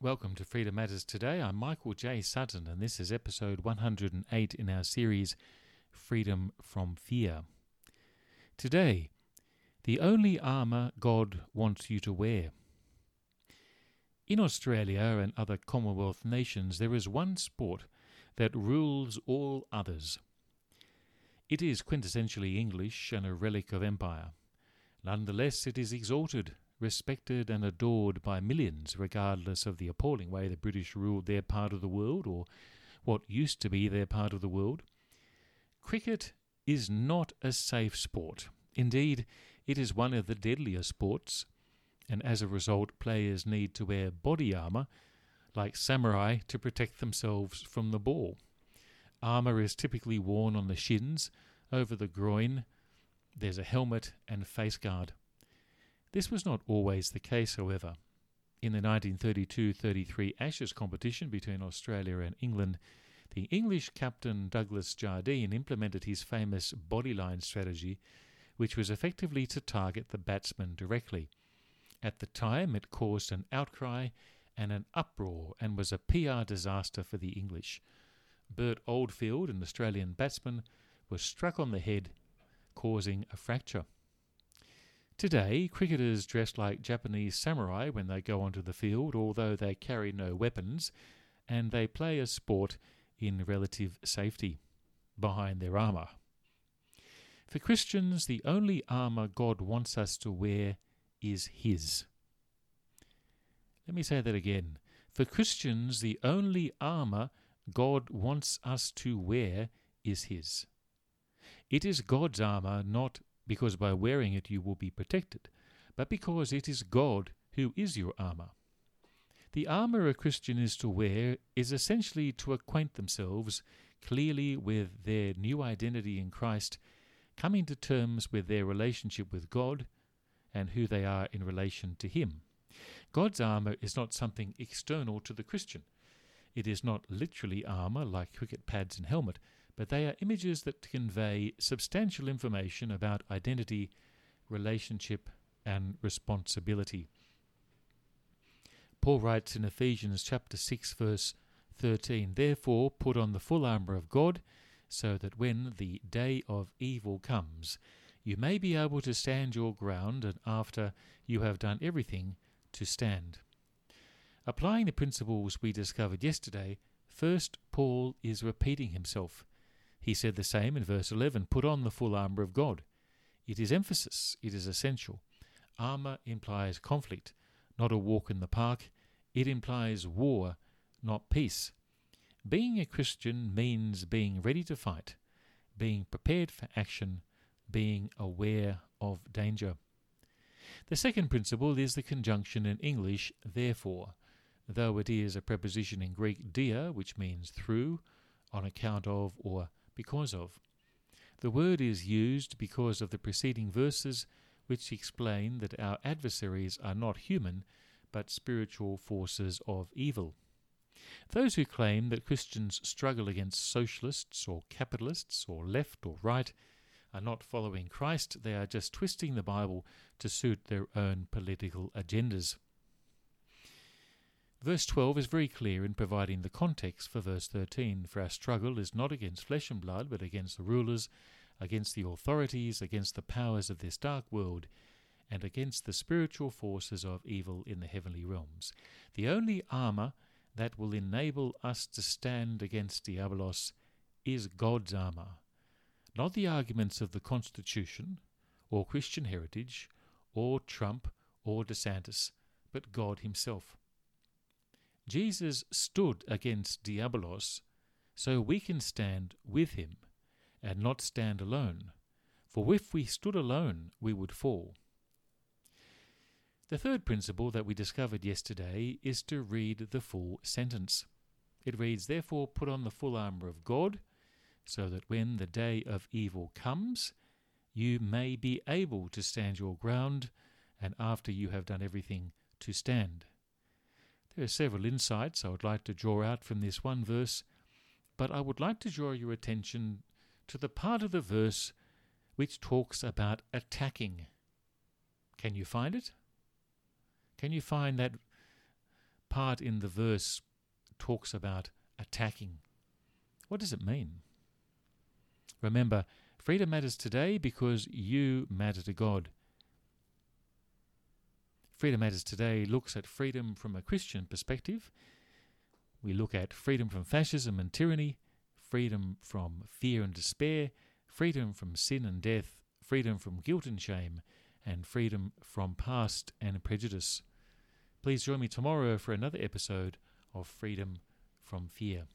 Welcome to Freedom Matters Today. I'm Michael J. Sutton, and this is episode 108 in our series Freedom from Fear. Today, the only armour God wants you to wear. In Australia and other Commonwealth nations, there is one sport that rules all others. It is quintessentially English and a relic of empire. Nonetheless, it is exalted respected and adored by millions, regardless of the appalling way the British ruled their part of the world or what used to be their part of the world. Cricket is not a safe sport. Indeed, it is one of the deadlier sports, and as a result, players need to wear body armour, like samurai, to protect themselves from the ball. Armour is typically worn on the shins, over the groin. There's a helmet and face guard. This was not always the case, however. In the 1932 33 Ashes competition between Australia and England, the English captain Douglas Jardine implemented his famous bodyline strategy, which was effectively to target the batsman directly. At the time, it caused an outcry and an uproar and was a PR disaster for the English. Bert Oldfield, an Australian batsman, was struck on the head, causing a fracture. Today, cricketers dress like Japanese samurai when they go onto the field, although they carry no weapons, and they play a sport in relative safety behind their armour. For Christians, the only armour God wants us to wear is His. Let me say that again. For Christians, the only armour God wants us to wear is His. It is God's armour, not because by wearing it you will be protected, but because it is God who is your armour. The armour a Christian is to wear is essentially to acquaint themselves clearly with their new identity in Christ, coming to terms with their relationship with God and who they are in relation to Him. God's armour is not something external to the Christian. It is not literally armour like cricket pads and helmet, but they are images that convey substantial information about identity, relationship, and responsibility. Paul writes in Ephesians chapter 6 verse 13, Therefore put on the full armour of God, so that when the day of evil comes, you may be able to stand your ground, and after you have done everything, to stand. Applying the principles we discovered yesterday, first Paul is repeating himself. He said the same in verse 11 Put on the full armour of God. It is emphasis, it is essential. Armour implies conflict, not a walk in the park. It implies war, not peace. Being a Christian means being ready to fight, being prepared for action, being aware of danger. The second principle is the conjunction in English, therefore, though it is a preposition in Greek dia, which means through, on account of, or because of. The word is used because of the preceding verses which explain that our adversaries are not human but spiritual forces of evil. Those who claim that Christians struggle against socialists or capitalists or left or right are not following Christ, they are just twisting the Bible to suit their own political agendas. Verse 12 is very clear in providing the context for verse 13 For our struggle is not against flesh and blood, but against the rulers, against the authorities, against the powers of this dark world, and against the spiritual forces of evil in the heavenly realms. The only armour that will enable us to stand against Diabolos is God's armour, not the arguments of the Constitution, or Christian heritage, or Trump, or DeSantis, but God Himself. Jesus stood against Diabolos so we can stand with him and not stand alone. For if we stood alone, we would fall. The third principle that we discovered yesterday is to read the full sentence. It reads, Therefore, put on the full armour of God, so that when the day of evil comes, you may be able to stand your ground, and after you have done everything, to stand. There are several insights I would like to draw out from this one verse, but I would like to draw your attention to the part of the verse which talks about attacking. Can you find it? Can you find that part in the verse talks about attacking. What does it mean? Remember, freedom matters today because you matter to God. Freedom Matters today looks at freedom from a Christian perspective. We look at freedom from fascism and tyranny, freedom from fear and despair, freedom from sin and death, freedom from guilt and shame, and freedom from past and prejudice. Please join me tomorrow for another episode of Freedom from Fear.